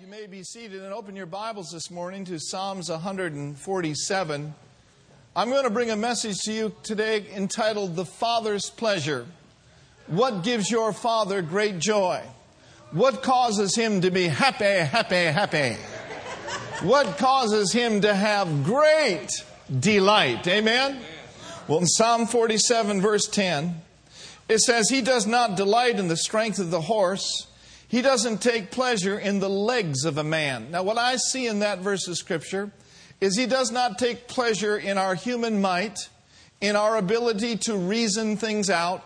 You may be seated and open your Bibles this morning to Psalms 147. I'm going to bring a message to you today entitled The Father's Pleasure. What gives your Father great joy? What causes him to be happy, happy, happy? What causes him to have great delight? Amen? Well, in Psalm 47, verse 10, it says, He does not delight in the strength of the horse. He doesn't take pleasure in the legs of a man. Now, what I see in that verse of Scripture is He does not take pleasure in our human might, in our ability to reason things out,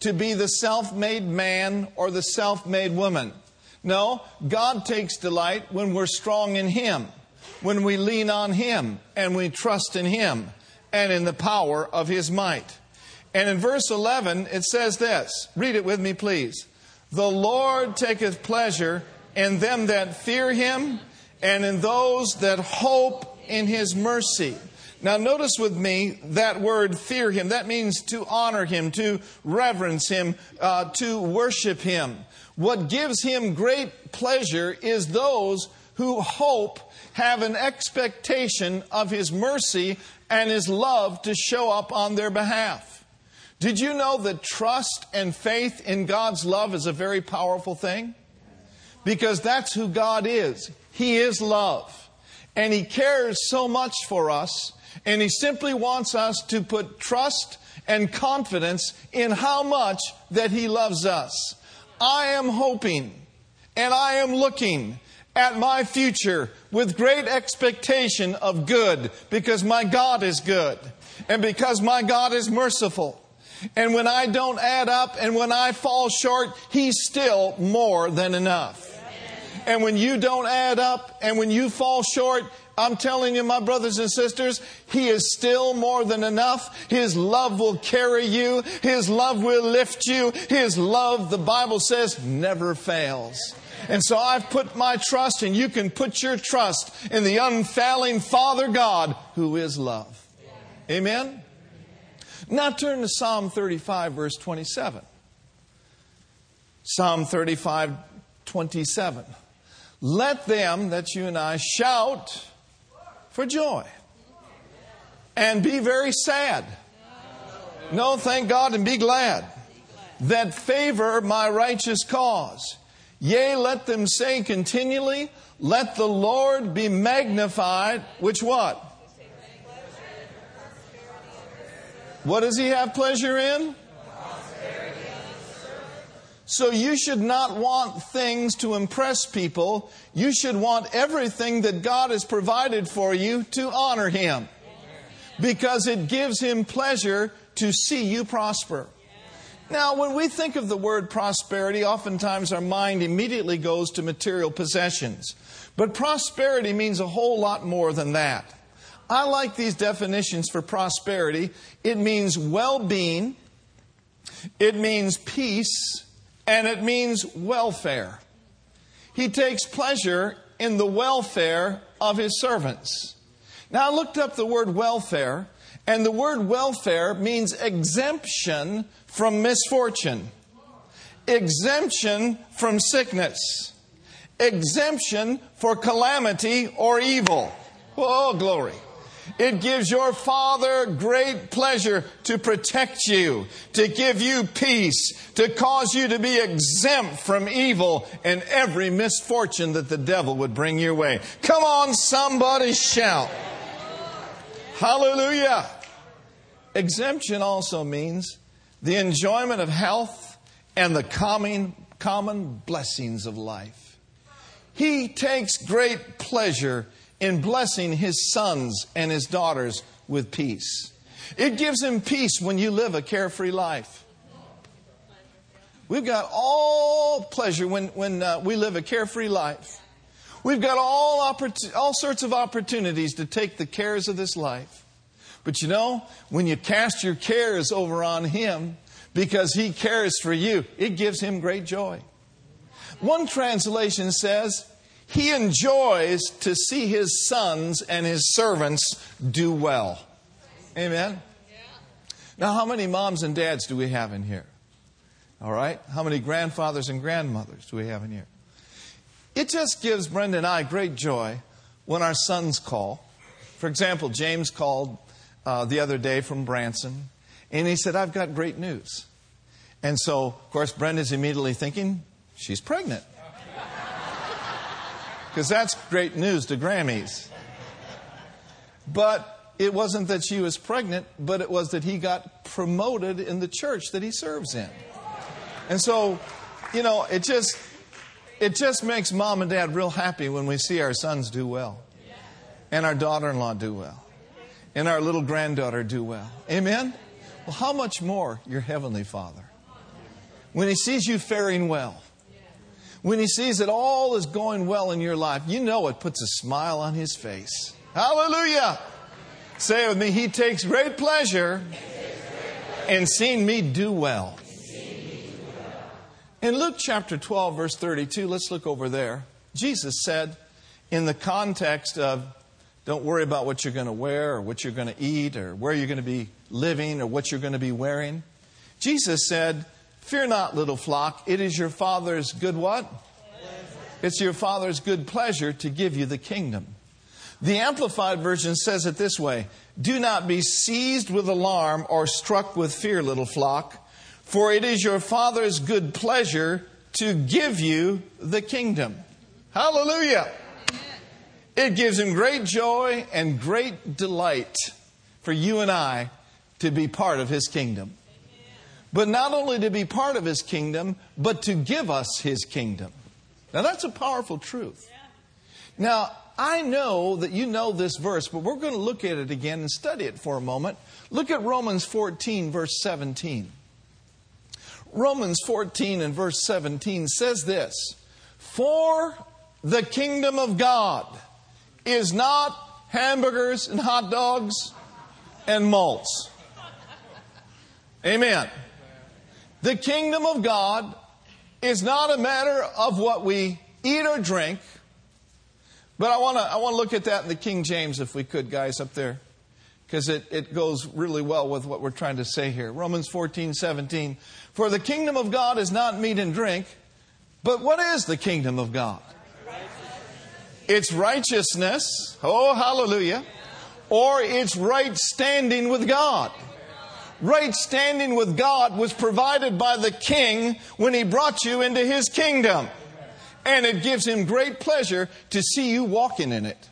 to be the self made man or the self made woman. No, God takes delight when we're strong in Him, when we lean on Him and we trust in Him and in the power of His might. And in verse 11, it says this read it with me, please. The Lord taketh pleasure in them that fear Him and in those that hope in His mercy. Now, notice with me that word fear him. That means to honor him, to reverence him, uh, to worship him. What gives him great pleasure is those who hope, have an expectation of his mercy and his love to show up on their behalf. Did you know that trust and faith in God's love is a very powerful thing? Because that's who God is. He is love. And He cares so much for us and He simply wants us to put trust and confidence in how much that He loves us. I am hoping and I am looking at my future with great expectation of good because my God is good and because my God is merciful. And when I don't add up and when I fall short, He's still more than enough. And when you don't add up and when you fall short, I'm telling you, my brothers and sisters, He is still more than enough. His love will carry you. His love will lift you. His love, the Bible says, never fails. And so I've put my trust, and you can put your trust in the unfailing Father God who is love. Amen? Now turn to Psalm 35, verse 27. Psalm 35, 27. Let them, that you and I, shout for joy. And be very sad. No, thank God and be glad that favor my righteous cause. Yea, let them say continually, let the Lord be magnified. Which what? What does he have pleasure in? So you should not want things to impress people. You should want everything that God has provided for you to honor Him. Because it gives Him pleasure to see you prosper. Now, when we think of the word prosperity, oftentimes our mind immediately goes to material possessions. But prosperity means a whole lot more than that. I like these definitions for prosperity. It means well being, it means peace, and it means welfare. He takes pleasure in the welfare of his servants. Now, I looked up the word welfare, and the word welfare means exemption from misfortune, exemption from sickness, exemption for calamity or evil. Oh, glory. It gives your Father great pleasure to protect you, to give you peace, to cause you to be exempt from evil and every misfortune that the devil would bring your way. Come on, somebody shout. Hallelujah. Exemption also means the enjoyment of health and the common, common blessings of life. He takes great pleasure in blessing his sons and his daughters with peace. It gives him peace when you live a carefree life. We've got all pleasure when, when uh, we live a carefree life. We've got all, oppor- all sorts of opportunities to take the cares of this life. But you know, when you cast your cares over on Him because He cares for you, it gives Him great joy. One translation says, he enjoys to see his sons and his servants do well. Amen? Now, how many moms and dads do we have in here? All right? How many grandfathers and grandmothers do we have in here? it just gives Brenda and I great joy when our sons call. For example, James called uh, the other day from Branson, and he said, I've got great news. And so, of course, Brenda's immediately thinking, she's pregnant. Because that's great news to Grammys. But it wasn't that she was pregnant, but it was that he got promoted in the church that he serves in. And so, you know, it just it just makes mom and dad real happy when we see our sons do well. And our daughter-in-law do well. And our little granddaughter do well. Amen. Well, how much more your heavenly Father? When he sees you faring well, when he sees that all is going well in your life, you know it puts a smile on his face. Hallelujah. Say it with me. He takes great pleasure in seeing me do well. In Luke chapter 12, verse 32, let's look over there. Jesus said, in the context of don't worry about what you're going to wear or what you're going to eat or where you're going to be living or what you're going to be wearing. Jesus said, Fear not, little flock, it is your Father's good what? It's your Father's good pleasure to give you the kingdom. The Amplified Version says it this way Do not be seized with alarm or struck with fear, little flock, for it is your Father's good pleasure to give you the kingdom. Hallelujah! It gives him great joy and great delight for you and I to be part of his kingdom. But not only to be part of his kingdom, but to give us his kingdom. Now that's a powerful truth. Now, I know that you know this verse, but we're going to look at it again and study it for a moment. Look at Romans 14, verse 17. Romans 14 and verse 17 says this For the kingdom of God is not hamburgers and hot dogs and malts. Amen. The kingdom of God is not a matter of what we eat or drink but I want to I want to look at that in the King James, if we could, guys, up there, because it, it goes really well with what we're trying to say here. Romans 14, 17. For the kingdom of God is not meat and drink, but what is the kingdom of God? It's righteousness. Oh, hallelujah. Or it's right standing with God. Right standing with God was provided by the king when he brought you into his kingdom and it gives him great pleasure to see you walking in it.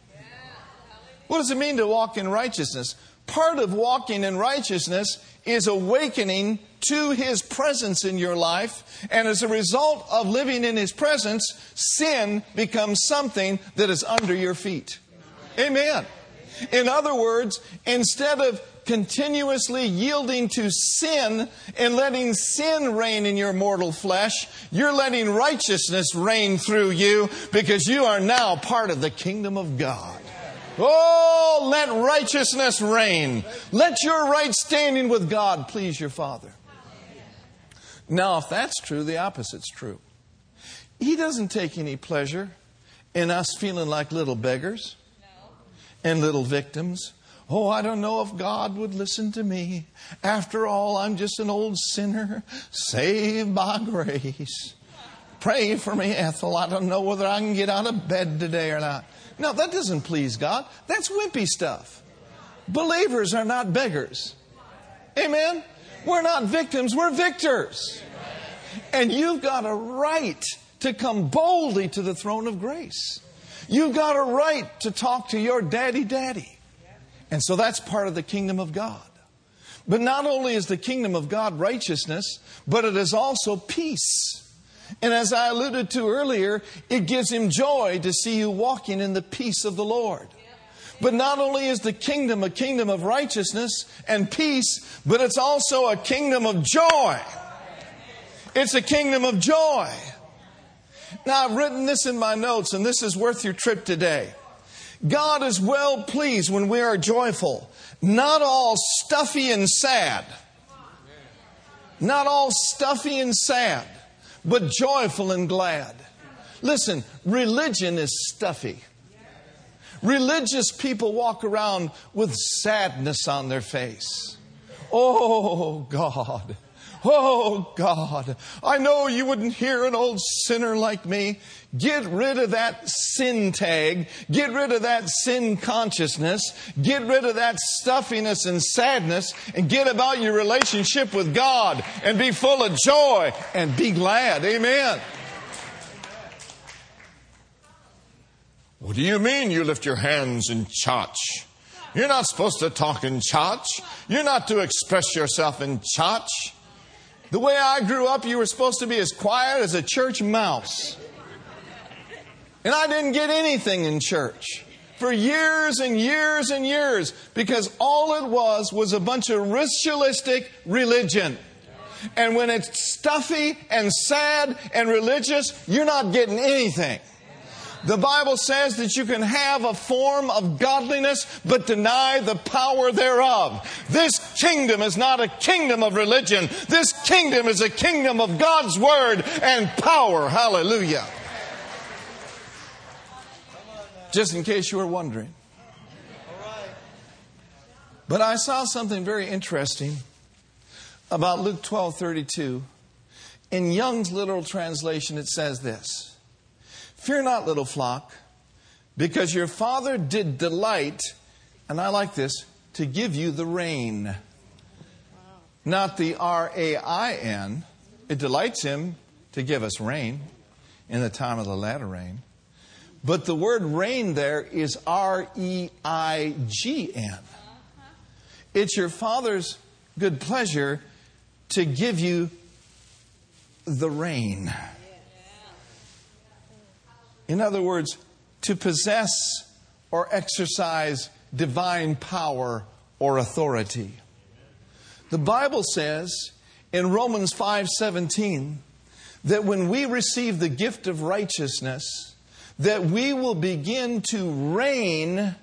What does it mean to walk in righteousness? Part of walking in righteousness is awakening to his presence in your life. And as a result of living in his presence, sin becomes something that is under your feet. Amen. In other words, instead of continuously yielding to sin and letting sin reign in your mortal flesh, you're letting righteousness reign through you because you are now part of the kingdom of God. Oh, let righteousness reign. Let your right standing with God please your Father. Now, if that's true, the opposite's true. He doesn't take any pleasure in us feeling like little beggars and little victims Oh, I don't know if God would listen to me. After all, I'm just an old sinner saved by grace. Pray for me, Ethel. I don't know whether I can get out of bed today or not. No, that doesn't please God. That's wimpy stuff. Believers are not beggars. Amen? We're not victims, we're victors. And you've got a right to come boldly to the throne of grace. You've got a right to talk to your daddy daddy. And so that's part of the kingdom of God. But not only is the kingdom of God righteousness, but it is also peace. And as I alluded to earlier, it gives him joy to see you walking in the peace of the Lord. But not only is the kingdom a kingdom of righteousness and peace, but it's also a kingdom of joy. It's a kingdom of joy. Now, I've written this in my notes, and this is worth your trip today. God is well pleased when we are joyful, not all stuffy and sad. Not all stuffy and sad, but joyful and glad. Listen, religion is stuffy. Religious people walk around with sadness on their face. Oh, God. Oh God, I know you wouldn't hear an old sinner like me. Get rid of that sin tag. Get rid of that sin consciousness. Get rid of that stuffiness and sadness and get about your relationship with God and be full of joy and be glad. Amen. What do you mean you lift your hands in church? You're not supposed to talk in church. You're not to express yourself in church. The way I grew up, you were supposed to be as quiet as a church mouse. And I didn't get anything in church for years and years and years because all it was was a bunch of ritualistic religion. And when it's stuffy and sad and religious, you're not getting anything. The Bible says that you can have a form of godliness but deny the power thereof. This kingdom is not a kingdom of religion. This kingdom is a kingdom of God's word and power. Hallelujah. Just in case you were wondering. But I saw something very interesting about Luke 12 32. In Young's literal translation, it says this. Fear not, little flock, because your Father did delight, and I like this, to give you the rain. Not the R A I N. It delights Him to give us rain in the time of the latter rain. But the word rain there is R E I G N. Uh-huh. It's your Father's good pleasure to give you the rain. In other words, to possess or exercise divine power or authority. The Bible says in Romans 5:17 that when we receive the gift of righteousness that we will begin to reign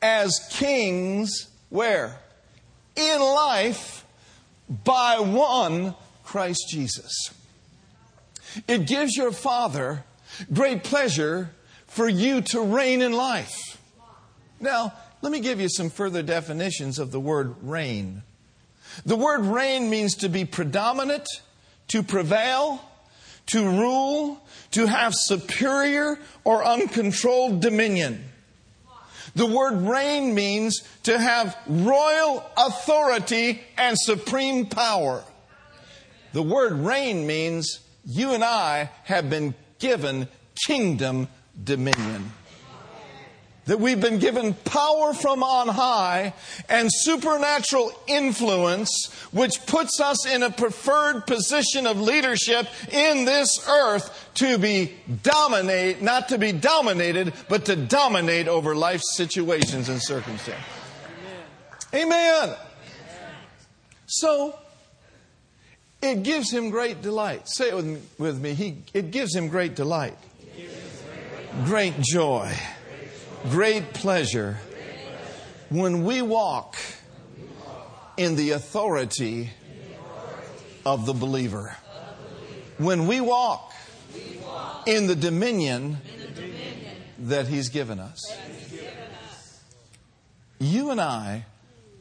as kings where in life by one Christ Jesus. It gives your father great pleasure for you to reign in life. Now, let me give you some further definitions of the word reign. The word reign means to be predominant, to prevail, to rule, to have superior or uncontrolled dominion. The word reign means to have royal authority and supreme power. The word reign means you and I have been given kingdom dominion. That we've been given power from on high and supernatural influence, which puts us in a preferred position of leadership in this earth to be dominate, not to be dominated, but to dominate over life situations and circumstances. Amen. Amen. So, it gives him great delight. Say it with me. With me. He, it gives him great delight, great joy, great pleasure when we walk in the authority of the believer. When we walk in the dominion that he's given us. You and I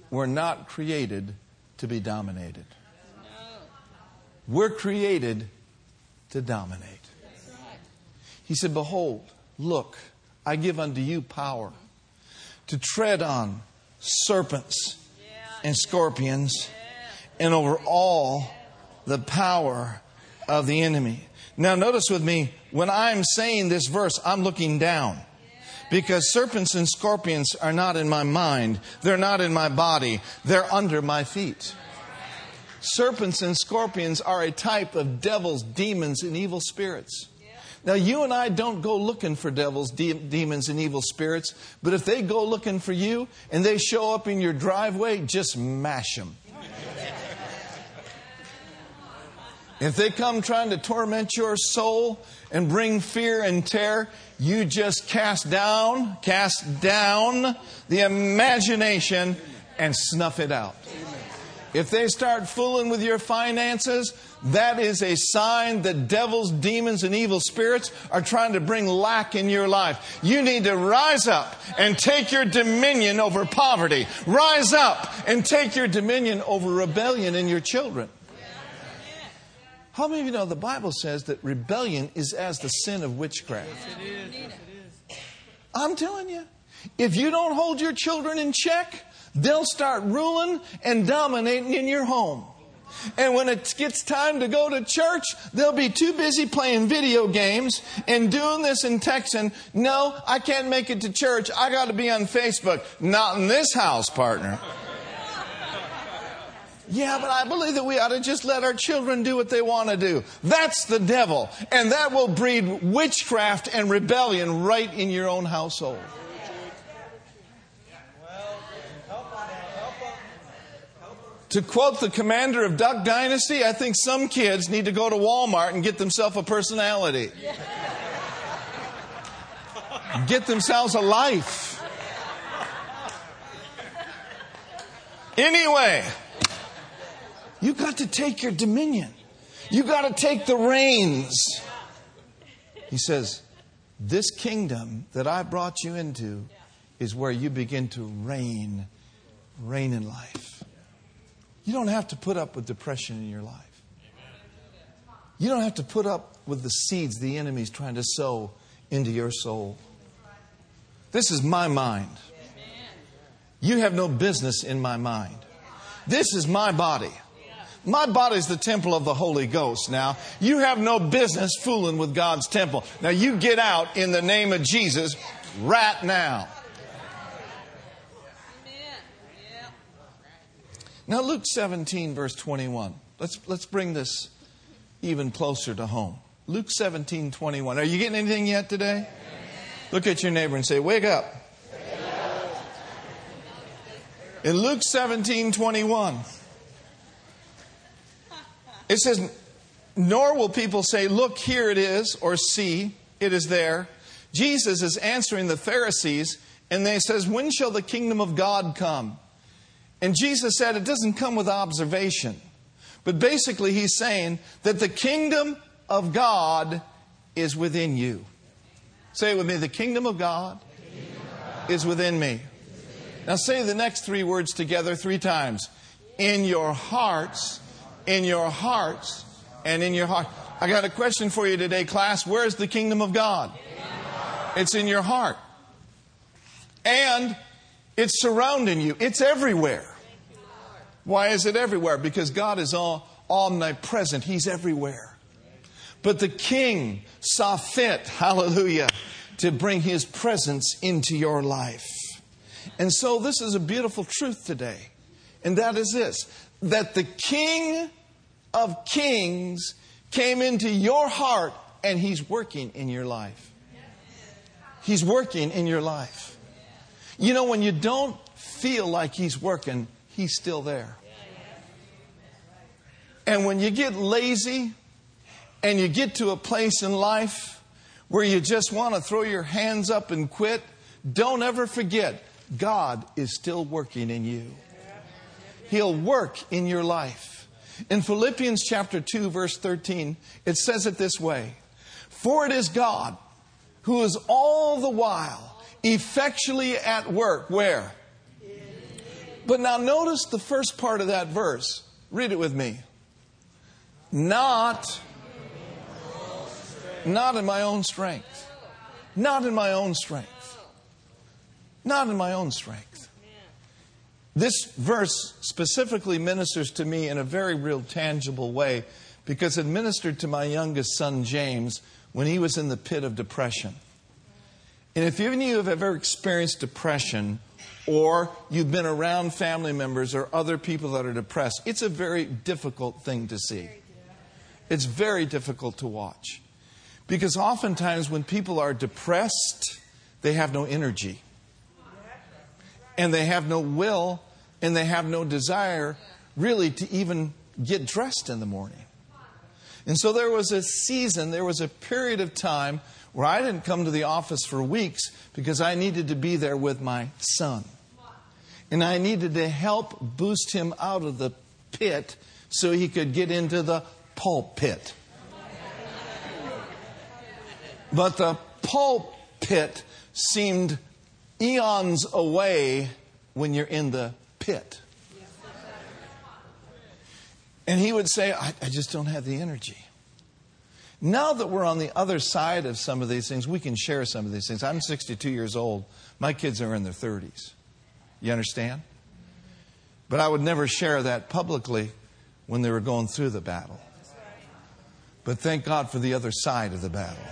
were not created to be dominated. We're created to dominate. He said, Behold, look, I give unto you power to tread on serpents and scorpions and over all the power of the enemy. Now, notice with me, when I'm saying this verse, I'm looking down. Because serpents and scorpions are not in my mind. They're not in my body. They're under my feet. Serpents and scorpions are a type of devils, demons, and evil spirits. Now, you and I don't go looking for devils, de- demons, and evil spirits, but if they go looking for you and they show up in your driveway, just mash them. if they come trying to torment your soul and bring fear and terror, you just cast down, cast down the imagination and snuff it out. If they start fooling with your finances, that is a sign that devils, demons, and evil spirits are trying to bring lack in your life. You need to rise up and take your dominion over poverty. Rise up and take your dominion over rebellion in your children. How many of you know the Bible says that rebellion is as the sin of witchcraft? I'm telling you. If you don't hold your children in check, they'll start ruling and dominating in your home. And when it gets time to go to church, they'll be too busy playing video games and doing this and texting. No, I can't make it to church. I got to be on Facebook. Not in this house, partner. Yeah, but I believe that we ought to just let our children do what they want to do. That's the devil. And that will breed witchcraft and rebellion right in your own household. To quote the commander of Duck Dynasty, I think some kids need to go to Walmart and get themselves a personality. Get themselves a life. Anyway, you got to take your dominion. You got to take the reins. He says, This kingdom that I brought you into is where you begin to reign, reign in life. You don't have to put up with depression in your life. You don't have to put up with the seeds the enemy's trying to sow into your soul. This is my mind. You have no business in my mind. This is my body. My body is the temple of the Holy Ghost. Now, you have no business fooling with God's temple. Now, you get out in the name of Jesus right now. Now, Luke 17, verse 21. Let's, let's bring this even closer to home. Luke 17, 21. Are you getting anything yet today? Look at your neighbor and say, Wake up. In Luke 17, 21, it says, Nor will people say, Look, here it is, or see, it is there. Jesus is answering the Pharisees, and they says, When shall the kingdom of God come? And Jesus said it doesn't come with observation. But basically, he's saying that the kingdom of God is within you. Say it with me the kingdom of God, kingdom of God is within me. Now, say the next three words together three times. In your hearts, in your hearts, and in your heart. I got a question for you today, class. Where's the kingdom of God? It's in your heart. And it's surrounding you, it's everywhere. Why is it everywhere? Because God is all omnipresent, He's everywhere. But the king saw fit, hallelujah, to bring his presence into your life. And so, this is a beautiful truth today. And that is this that the king of kings came into your heart and he's working in your life. He's working in your life. You know, when you don't feel like He's working, He's still there. And when you get lazy and you get to a place in life where you just want to throw your hands up and quit, don't ever forget God is still working in you. He'll work in your life. In Philippians chapter 2 verse 13, it says it this way: For it is God who is all the while effectually at work. Where? But now notice the first part of that verse. Read it with me. Not, not in my own strength. Not in my own strength. Not in my own strength. This verse specifically ministers to me in a very real, tangible way because it ministered to my youngest son, James, when he was in the pit of depression. And if any of you have ever experienced depression, or you've been around family members or other people that are depressed, it's a very difficult thing to see. It's very difficult to watch. Because oftentimes when people are depressed, they have no energy. And they have no will, and they have no desire really to even get dressed in the morning. And so there was a season, there was a period of time where I didn't come to the office for weeks because I needed to be there with my son. And I needed to help boost him out of the pit so he could get into the pulpit. But the pulpit seemed eons away when you're in the pit. And he would say, I, I just don't have the energy. Now that we're on the other side of some of these things, we can share some of these things. I'm 62 years old. My kids are in their 30s. You understand? But I would never share that publicly when they were going through the battle. But thank God for the other side of the battle.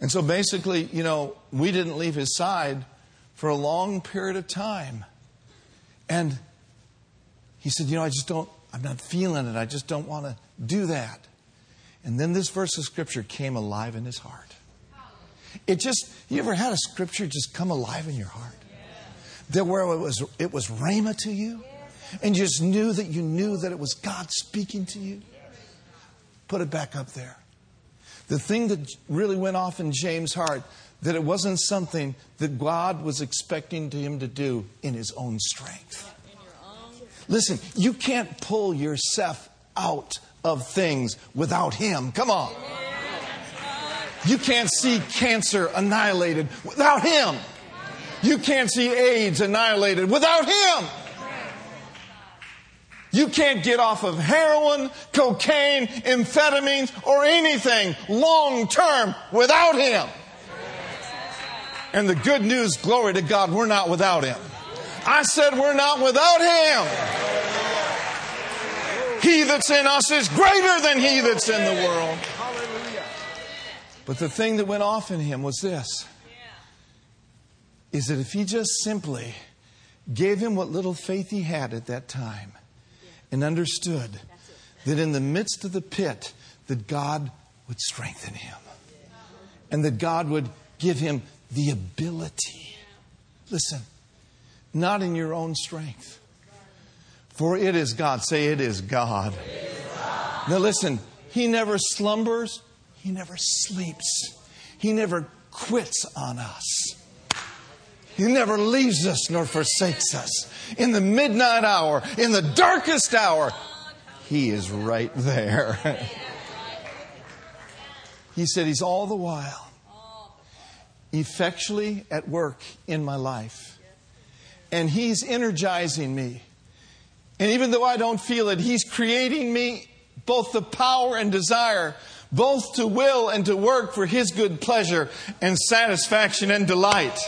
And so basically, you know, we didn't leave his side for a long period of time. And he said, You know, I just don't, I'm not feeling it. I just don't want to do that. And then this verse of scripture came alive in his heart. It just, you ever had a scripture just come alive in your heart? That where it was, it was rhema to you? And you just knew that you knew that it was God speaking to you? Put it back up there. The thing that really went off in James' heart, that it wasn't something that God was expecting him to do in his own strength. Listen, you can't pull yourself out of things without Him. Come on. You can't see cancer annihilated without Him. You can't see AIDS annihilated without Him. You can't get off of heroin, cocaine, amphetamines, or anything long term without Him. And the good news, glory to God, we're not without Him. I said we're not without Him. He that's in us is greater than he that's in the world. But the thing that went off in him was this is that if he just simply gave him what little faith he had at that time and understood that in the midst of the pit that God would strengthen him and that God would give him the ability. Listen, not in your own strength for it is God. Say, it is God. It is God. Now listen, He never slumbers, He never sleeps, He never quits on us. He never leaves us nor forsakes us. In the midnight hour, in the darkest hour, He is right there. he said, He's all the while effectually at work in my life. And He's energizing me. And even though I don't feel it, He's creating me both the power and desire, both to will and to work for His good pleasure and satisfaction and delight.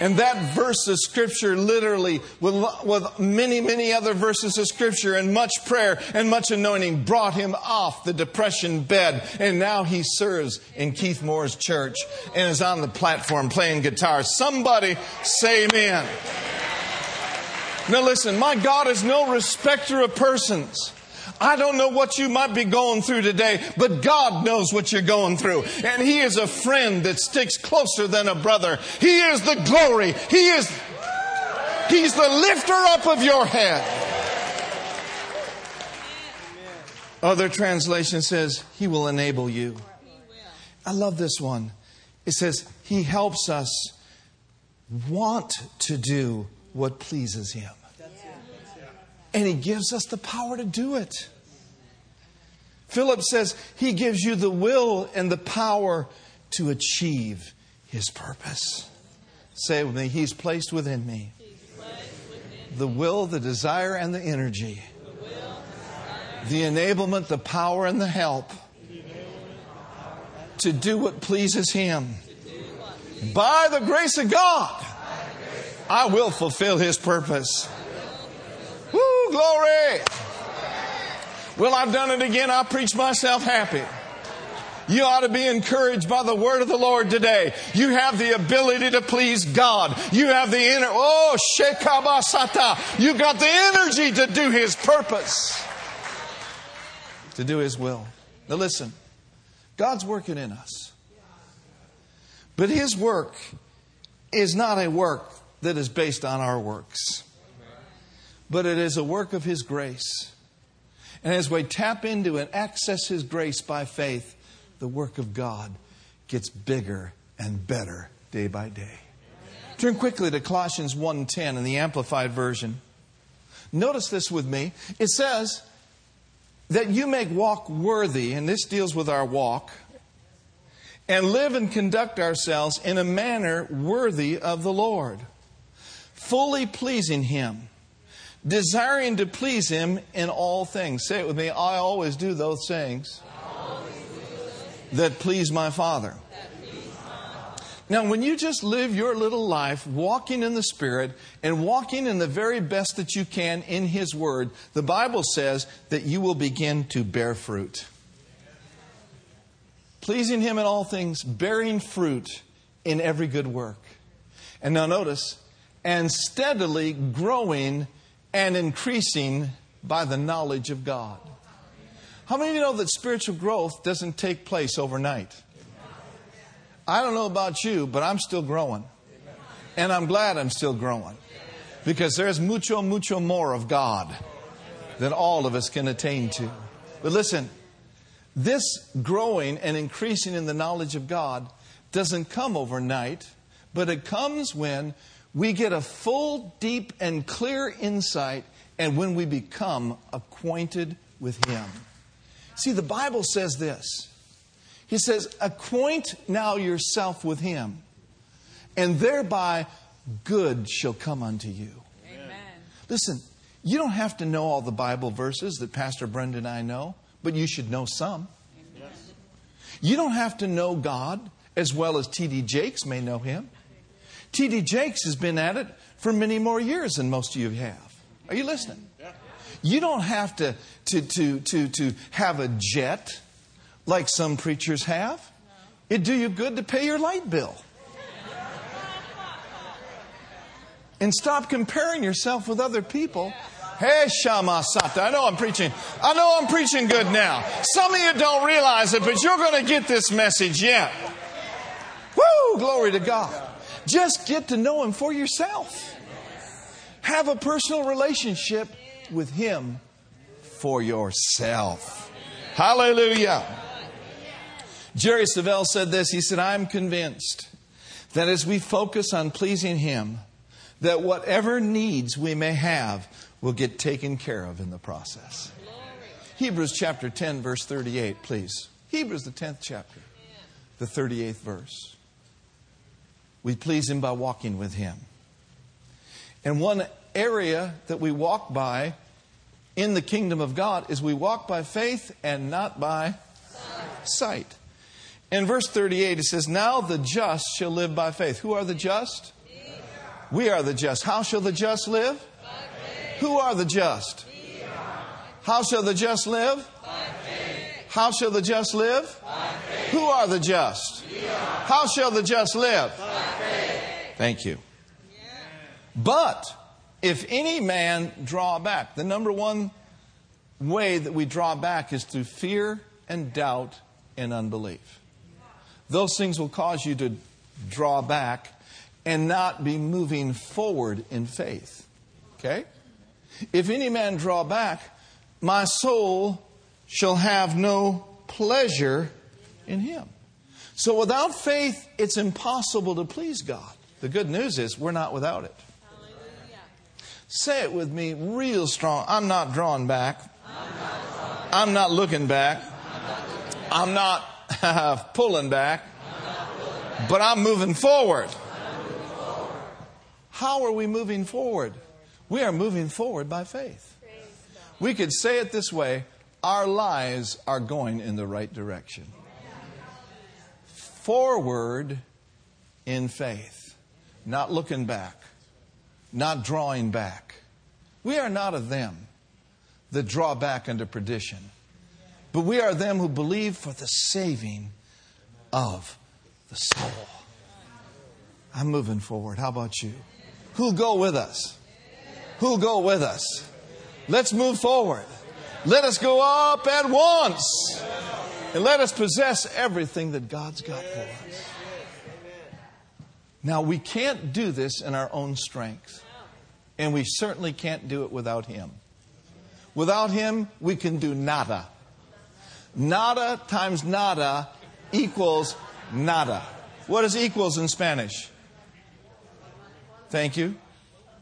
And that verse of Scripture, literally, with, with many, many other verses of Scripture and much prayer and much anointing, brought him off the depression bed. And now he serves in Keith Moore's church and is on the platform playing guitar. Somebody say amen. Now, listen, my God is no respecter of persons. I don't know what you might be going through today, but God knows what you're going through. And He is a friend that sticks closer than a brother. He is the glory. He is, He's the lifter up of your head. Other translation says, He will enable you. I love this one. It says, He helps us want to do what pleases Him. And He gives us the power to do it. Phillips says He gives you the will and the power to achieve His purpose. Say with me, He's placed within me the will, the desire, and the energy, the enablement, the power, and the help to do what pleases Him. By the grace of God. I will fulfill his purpose. Woo, glory. Well, I've done it again. I preach myself happy. You ought to be encouraged by the word of the Lord today. You have the ability to please God. You have the inner, oh, shekabasata. You got the energy to do His purpose, to do His will. Now listen, God's working in us. But His work is not a work that is based on our works, but it is a work of His grace. And as we tap into and access His grace by faith, the work of God gets bigger and better day by day. Turn quickly to Colossians 1:10 in the amplified version. Notice this with me. It says that you may walk worthy, and this deals with our walk, and live and conduct ourselves in a manner worthy of the Lord fully pleasing Him, desiring to please him in all things. Say it with me. I always do those things that please my Father. Now, when you just live your little life walking in the Spirit and walking in the very best that you can in His Word, the Bible says that you will begin to bear fruit. Pleasing Him in all things, bearing fruit in every good work. And now notice, and steadily growing and increasing by the knowledge of God. How many of you know that spiritual growth doesn't take place overnight? I don't know about you, but I'm still growing. And I'm glad I'm still growing. Because there's mucho, mucho more of God than all of us can attain to. But listen, this growing and increasing in the knowledge of God doesn't come overnight, but it comes when we get a full, deep, and clear insight and when we become acquainted with Him. See, the Bible says this he says, Acquaint now yourself with him, and thereby good shall come unto you. Amen. Listen, you don't have to know all the Bible verses that Pastor Brenda and I know, but you should know some. Yes. You don't have to know God as well as T.D. Jakes may know him. T.D. Jakes has been at it for many more years than most of you have. Are you listening? You don't have to, to, to, to, to have a jet like some preachers have. It'd do you good to pay your light bill. And stop comparing yourself with other people. Hey, Shama Sata. I know I'm preaching. I know I'm preaching good now. Some of you don't realize it, but you're going to get this message yet. Woo! Glory to God. Just get to know Him for yourself. Have a personal relationship with Him for yourself. Hallelujah. Jerry Savelle said this. He said, I'm convinced that as we focus on pleasing Him, that whatever needs we may have will get taken care of in the process. Hebrews chapter 10, verse 38, please. Hebrews, the 10th chapter, the 38th verse. We please Him by walking with Him. And one area that we walk by in the kingdom of God is we walk by faith and not by sight. In verse 38, it says, Now the just shall live by faith. Who are the just? We are the just. How shall the just live? Who are the just? How shall the just live? How shall the just live? Who are the just? How shall the just live? Thank you. But if any man draw back, the number one way that we draw back is through fear and doubt and unbelief those things will cause you to draw back and not be moving forward in faith. Okay? If any man draw back, my soul shall have no pleasure in him. So without faith, it's impossible to please God. The good news is we're not without it. Hallelujah. Say it with me real strong. I'm not drawn back. I'm not, I'm not looking back. I'm not pulling back, but I'm moving forward. How are we moving forward? We are moving forward by faith. We could say it this way our lives are going in the right direction. Forward in faith, not looking back, not drawing back. We are not of them that draw back into perdition but we are them who believe for the saving of the soul. I'm moving forward. How about you? Who'll go with us? Who'll go with us? Let's move forward. Let us go up at once. And let us possess everything that God's got for us. Now, we can't do this in our own strength. And we certainly can't do it without Him. Without Him, we can do nada. Nada times nada equals nada. What is equals in Spanish? Thank you.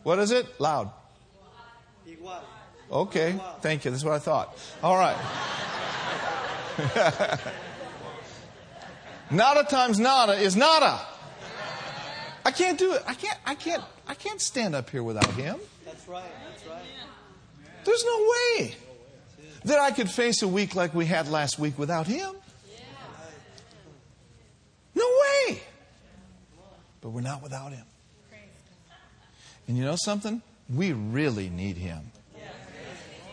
What is it? Loud. Okay, thank you. That's what I thought. All right. nada times nada is nada. I can't do it. I can't. I can't. I can't stand up here without him. That's right. That's right. There's no way that I could face a week like we had last week without Him. No way. But we're not without Him. And you know something? We really need Him.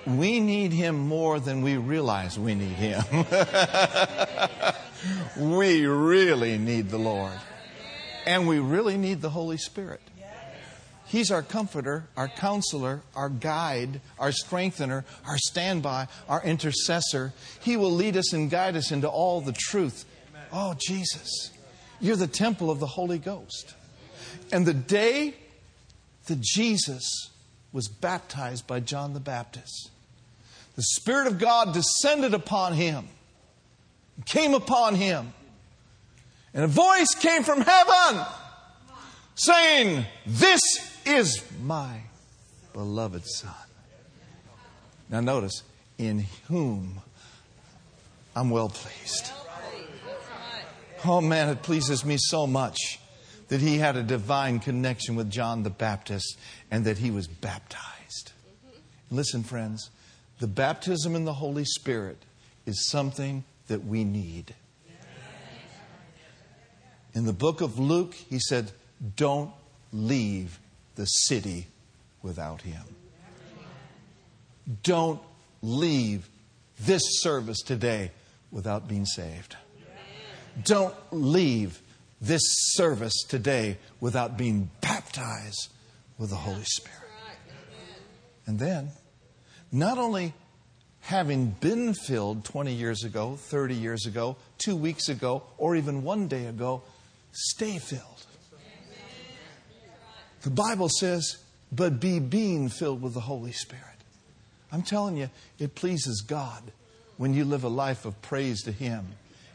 We need Him more than we realize we need Him. we really need the Lord. And we really need the Holy Spirit. He's our comforter, our counselor, our guide, our strengthener, our standby, our intercessor. He will lead us and guide us into all the truth. Oh, Jesus, you're the temple of the Holy Ghost. And the day that Jesus was baptized by John the Baptist, the Spirit of God descended upon him, came upon him, and a voice came from heaven saying, This is my beloved Son. Now, notice, in whom I'm well pleased. Oh man, it pleases me so much that he had a divine connection with John the Baptist and that he was baptized. Listen, friends, the baptism in the Holy Spirit is something that we need. In the book of Luke, he said, Don't leave the city without him. Don't leave this service today without being saved. Don't leave this service today without being baptized with the Holy Spirit. And then, not only having been filled 20 years ago, 30 years ago, two weeks ago, or even one day ago, stay filled. The Bible says, but be being filled with the Holy Spirit. I'm telling you, it pleases God when you live a life of praise to Him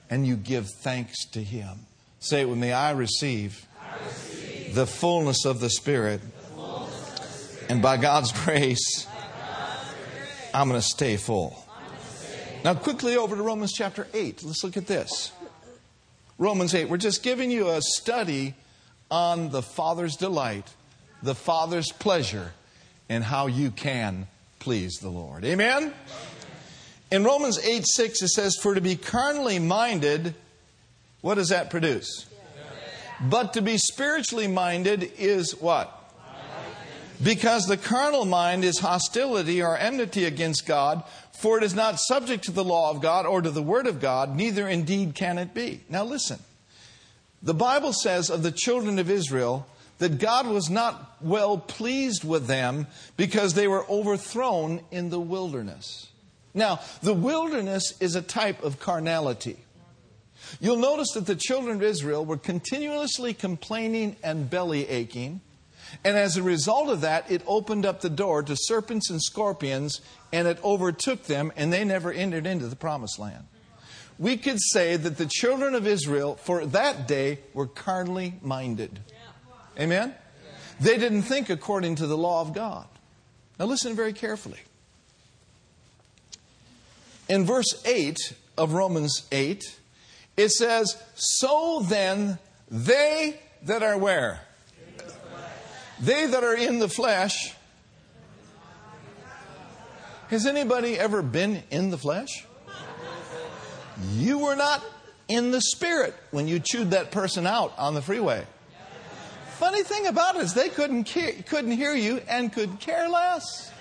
and you give thanks to Him. Say it with me I receive, I receive the fullness of the Spirit, of the Spirit. and by God's grace, by God's grace I'm going to stay full. Now, quickly over to Romans chapter 8. Let's look at this. Romans 8. We're just giving you a study on the Father's delight, the Father's pleasure, and how you can please the Lord. Amen? In Romans 8 6, it says, For to be carnally minded, what does that produce? But to be spiritually minded is what? Because the carnal mind is hostility or enmity against God, for it is not subject to the law of God or to the word of God, neither indeed can it be. Now listen. The Bible says of the children of Israel that God was not well pleased with them because they were overthrown in the wilderness. Now, the wilderness is a type of carnality. You'll notice that the children of Israel were continuously complaining and belly aching. And as a result of that, it opened up the door to serpents and scorpions, and it overtook them, and they never entered into the promised land. We could say that the children of Israel for that day were carnally minded. Amen? They didn't think according to the law of God. Now, listen very carefully. In verse 8 of Romans 8, it says, So then, they that are where? They that are in the flesh. Has anybody ever been in the flesh? You were not in the spirit when you chewed that person out on the freeway. Funny thing about it is they couldn't, couldn't hear you and could care less.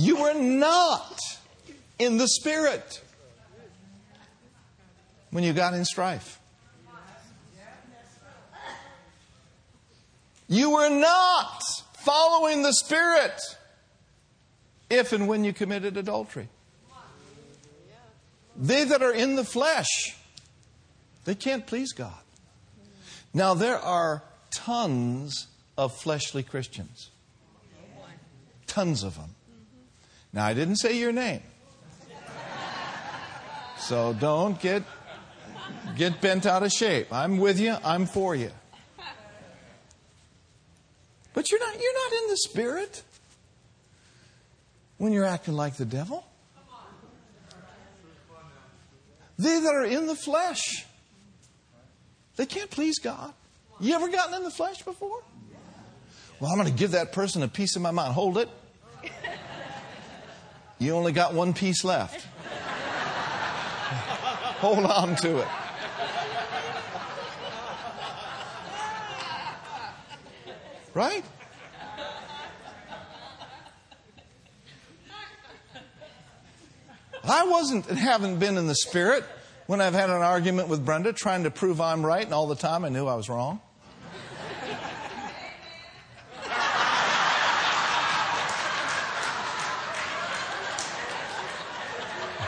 You were not in the Spirit when you got in strife. You were not following the Spirit if and when you committed adultery. They that are in the flesh, they can't please God. Now, there are tons of fleshly Christians, tons of them. Now, I didn't say your name. So don't get, get bent out of shape. I'm with you, I'm for you. But you're not, you're not in the spirit when you're acting like the devil. They that are in the flesh, they can't please God. You ever gotten in the flesh before? Well, I'm going to give that person a piece of my mind. Hold it. You only got one piece left. Hold on to it. Right? I wasn't and haven't been in the spirit when I've had an argument with Brenda trying to prove I'm right, and all the time I knew I was wrong.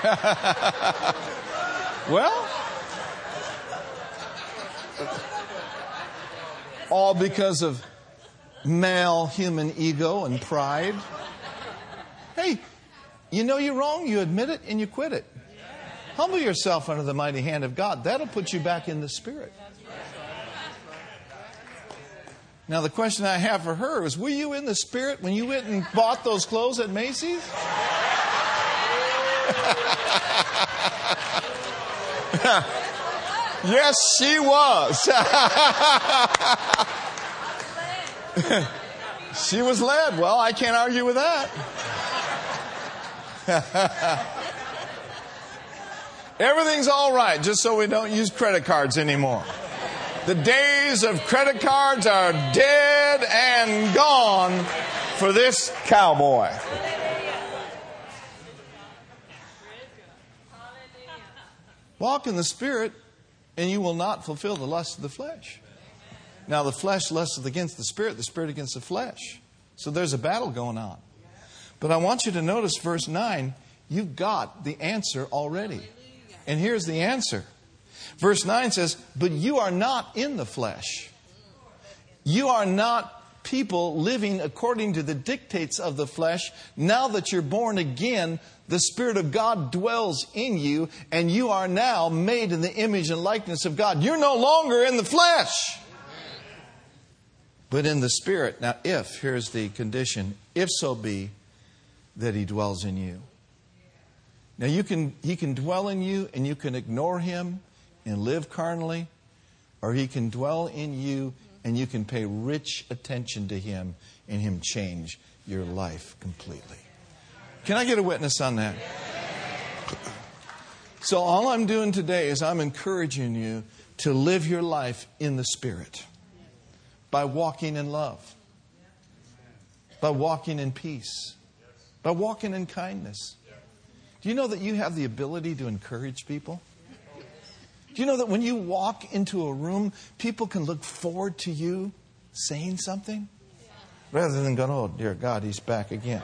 well, all because of male human ego and pride. Hey, you know you're wrong, you admit it, and you quit it. Humble yourself under the mighty hand of God. That'll put you back in the Spirit. Now, the question I have for her is Were you in the Spirit when you went and bought those clothes at Macy's? yes, she was. she was led. Well, I can't argue with that. Everything's all right, just so we don't use credit cards anymore. The days of credit cards are dead and gone for this cowboy. Walk in the Spirit, and you will not fulfill the lust of the flesh. Now, the flesh lusts against the Spirit, the Spirit against the flesh. So there's a battle going on. But I want you to notice verse 9. You've got the answer already. And here's the answer. Verse 9 says, But you are not in the flesh. You are not people living according to the dictates of the flesh. Now that you're born again, the Spirit of God dwells in you, and you are now made in the image and likeness of God. You're no longer in the flesh, but in the Spirit. Now, if, here's the condition, if so be that He dwells in you. Now, you can, He can dwell in you, and you can ignore Him and live carnally, or He can dwell in you and you can pay rich attention to Him and Him change your life completely. Can I get a witness on that? So, all I'm doing today is I'm encouraging you to live your life in the Spirit by walking in love, by walking in peace, by walking in kindness. Do you know that you have the ability to encourage people? Do you know that when you walk into a room, people can look forward to you saying something rather than going, oh, dear God, he's back again?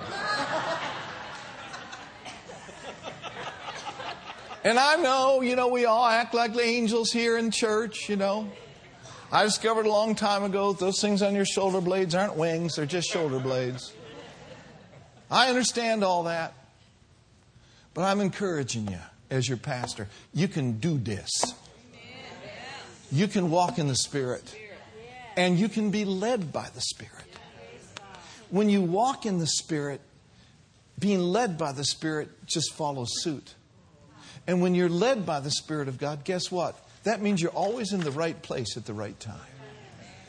and I know, you know, we all act like angels here in church, you know. I discovered a long time ago that those things on your shoulder blades aren't wings, they're just shoulder blades. I understand all that. But I'm encouraging you as your pastor. You can do this. You can walk in the Spirit. And you can be led by the Spirit. When you walk in the Spirit, being led by the Spirit just follows suit. And when you're led by the Spirit of God, guess what? That means you're always in the right place at the right time.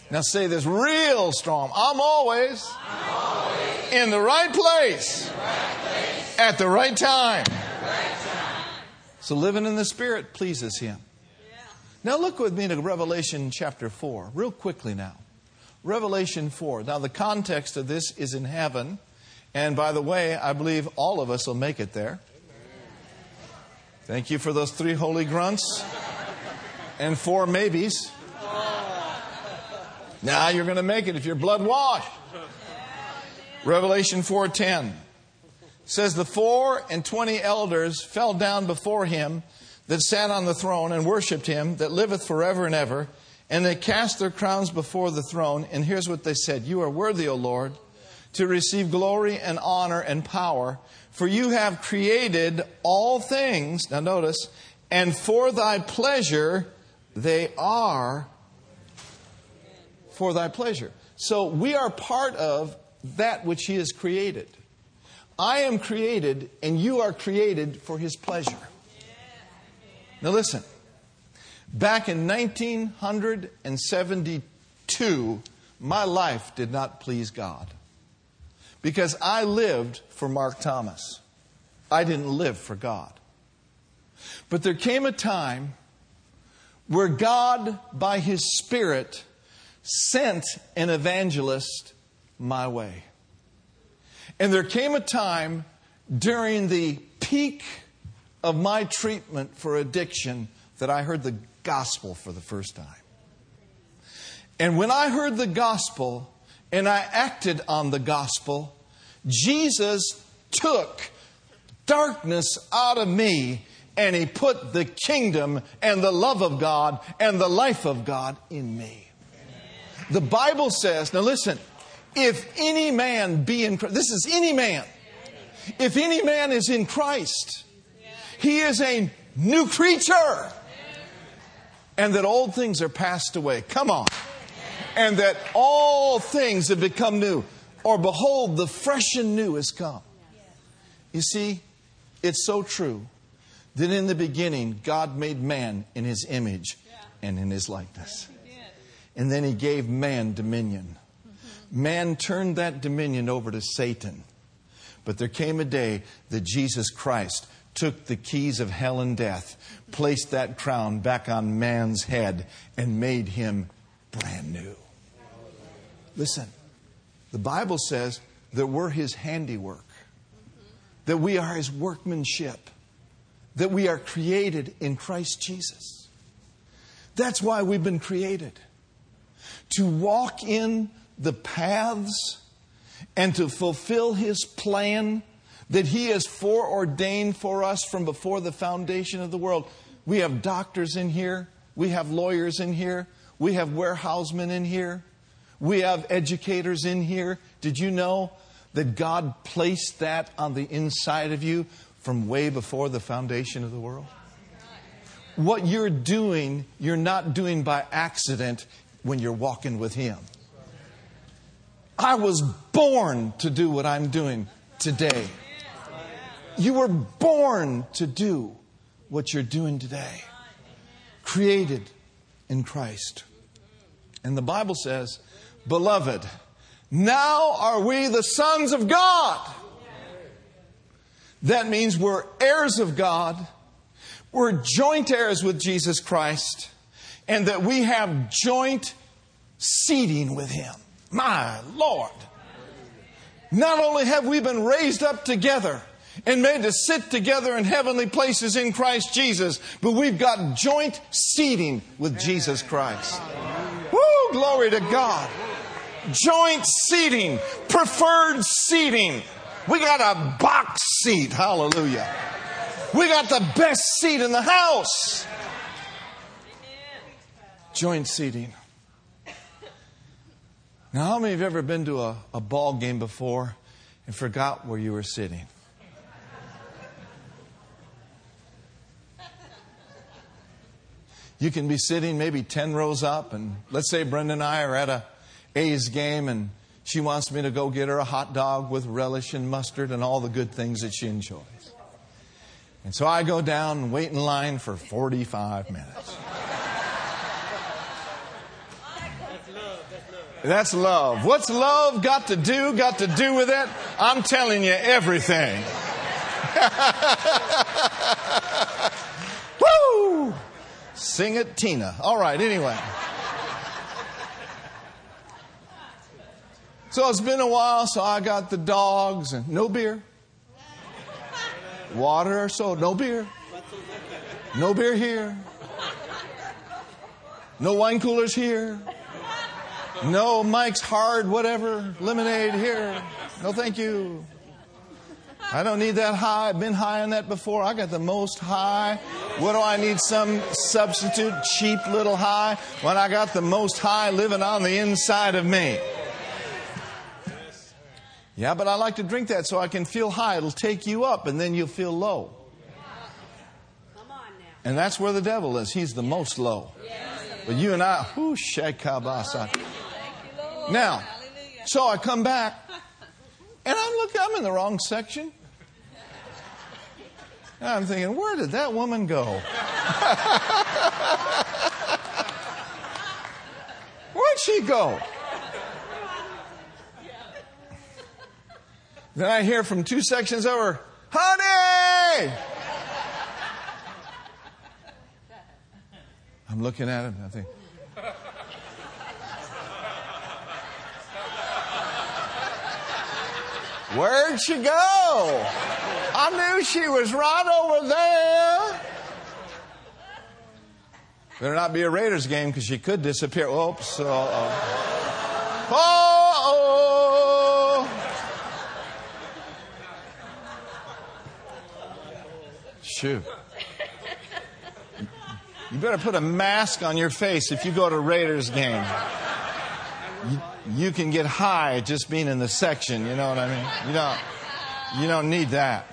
Now say this real strong. I'm always, I'm always in, the right place, the right place at the right time. So living in the Spirit pleases Him. Now look with me to Revelation chapter 4, real quickly now. Revelation 4. Now the context of this is in heaven. And by the way, I believe all of us will make it there. Thank you for those three holy grunts and four maybes. Now you're going to make it if you're blood washed. Revelation 4:10 says the four and twenty elders fell down before him that sat on the throne and worshipped him that liveth forever and ever and they cast their crowns before the throne and here's what they said you are worthy o lord to receive glory and honor and power for you have created all things now notice and for thy pleasure they are for thy pleasure so we are part of that which he has created I am created and you are created for his pleasure. Now listen. Back in 1972, my life did not please God. Because I lived for Mark Thomas. I didn't live for God. But there came a time where God, by His Spirit, sent an evangelist my way. And there came a time during the peak of my treatment for addiction that I heard the gospel for the first time. And when I heard the gospel and I acted on the gospel, Jesus took darkness out of me and he put the kingdom and the love of God and the life of God in me. The Bible says, now listen, if any man be in Christ, this is any man. If any man is in Christ, he is a new creature. And that old things are passed away. Come on. And that all things have become new. Or behold, the fresh and new has come. You see, it's so true that in the beginning, God made man in his image and in his likeness. And then he gave man dominion. Mm-hmm. Man turned that dominion over to Satan. But there came a day that Jesus Christ took the keys of hell and death, placed that crown back on man's head, and made him brand new. Listen, the Bible says that we're his handiwork, that we are his workmanship, that we are created in Christ Jesus. That's why we've been created to walk in the paths and to fulfill His plan that He has foreordained for us from before the foundation of the world. We have doctors in here, we have lawyers in here, we have warehousemen in here, we have educators in here. Did you know that God placed that on the inside of you from way before the foundation of the world? What you're doing, you're not doing by accident when you're walking with Him. I was born to do what I'm doing today. You were born to do what you're doing today. Created in Christ. And the Bible says, Beloved, now are we the sons of God. That means we're heirs of God. We're joint heirs with Jesus Christ. And that we have joint seating with Him. My Lord. Not only have we been raised up together and made to sit together in heavenly places in Christ Jesus, but we've got joint seating with Jesus Christ. Woo, glory to God. Joint seating, preferred seating. We got a box seat. Hallelujah. We got the best seat in the house. Joint seating. Now, how many of you have ever been to a, a ball game before and forgot where you were sitting? You can be sitting maybe 10 rows up, and let's say Brenda and I are at a A's game, and she wants me to go get her a hot dog with relish and mustard and all the good things that she enjoys. And so I go down and wait in line for 45 minutes. That's love. What's love got to do, got to do with it? I'm telling you everything. Woo! Sing it, Tina. All right, anyway. So it's been a while, so I got the dogs and no beer. Water or so, no beer. No beer here. No wine coolers here. No, Mike's hard, whatever. Lemonade here. No, thank you. I don't need that high. I've been high on that before. I got the most high. What do I need? Some substitute cheap little high when I got the most high living on the inside of me. Yeah, but I like to drink that so I can feel high. It'll take you up and then you'll feel low. Come on now. And that's where the devil is. He's the most low. But you and I, whoo, shekabasa. Now, so I come back, and I'm looking, I'm in the wrong section. And I'm thinking, where did that woman go? Where'd she go? Then I hear from two sections over, honey! I'm looking at him, I think, Where'd she go? I knew she was right over there. Better not be a Raiders game because she could disappear. Oops. Uh-oh. Oh. Shoot. You better put a mask on your face if you go to Raiders game. You, you can get high just being in the section, you know what I mean? You don't you don't need that.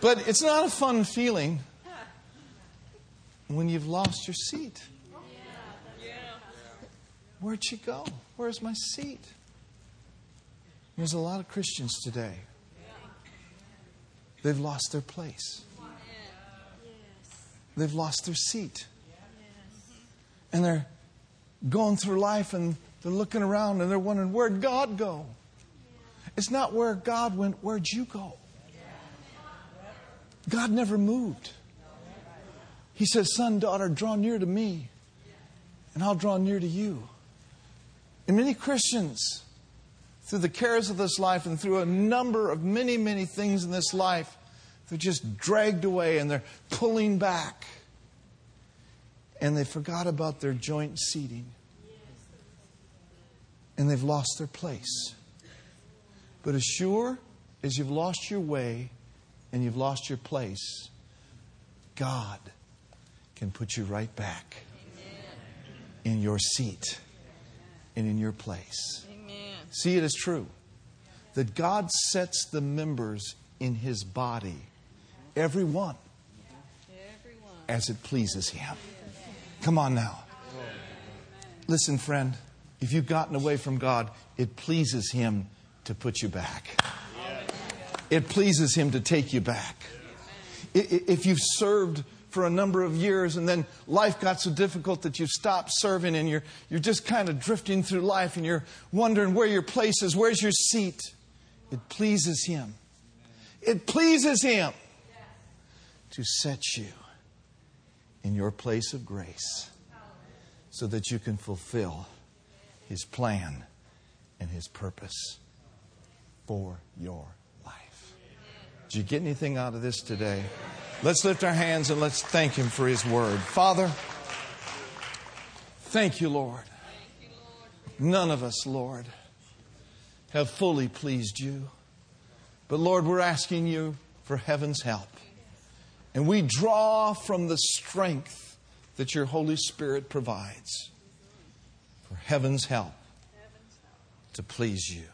But it's not a fun feeling when you've lost your seat. Where'd she go? Where's my seat? There's a lot of Christians today. They've lost their place. They've lost their seat. And they're going through life and they're looking around and they're wondering, where'd God go? It's not where God went, where'd you go? God never moved. He says, Son, daughter, draw near to me, and I'll draw near to you. And many Christians, through the cares of this life and through a number of many, many things in this life, they're just dragged away and they're pulling back. And they forgot about their joint seating. And they've lost their place. But as sure as you've lost your way, and you've lost your place, God can put you right back in your seat and in your place. See, it is true that God sets the members in his body, every one, as it pleases him. Come on now. Listen, friend, if you've gotten away from God, it pleases him to put you back it pleases Him to take you back. If you've served for a number of years and then life got so difficult that you've stopped serving and you're, you're just kind of drifting through life and you're wondering where your place is, where's your seat, it pleases Him. It pleases Him to set you in your place of grace so that you can fulfill His plan and His purpose for your did you get anything out of this today? Let's lift our hands and let's thank Him for His word. Father, thank you, Lord. None of us, Lord, have fully pleased you. But Lord, we're asking you for heaven's help. And we draw from the strength that your Holy Spirit provides for heaven's help to please you.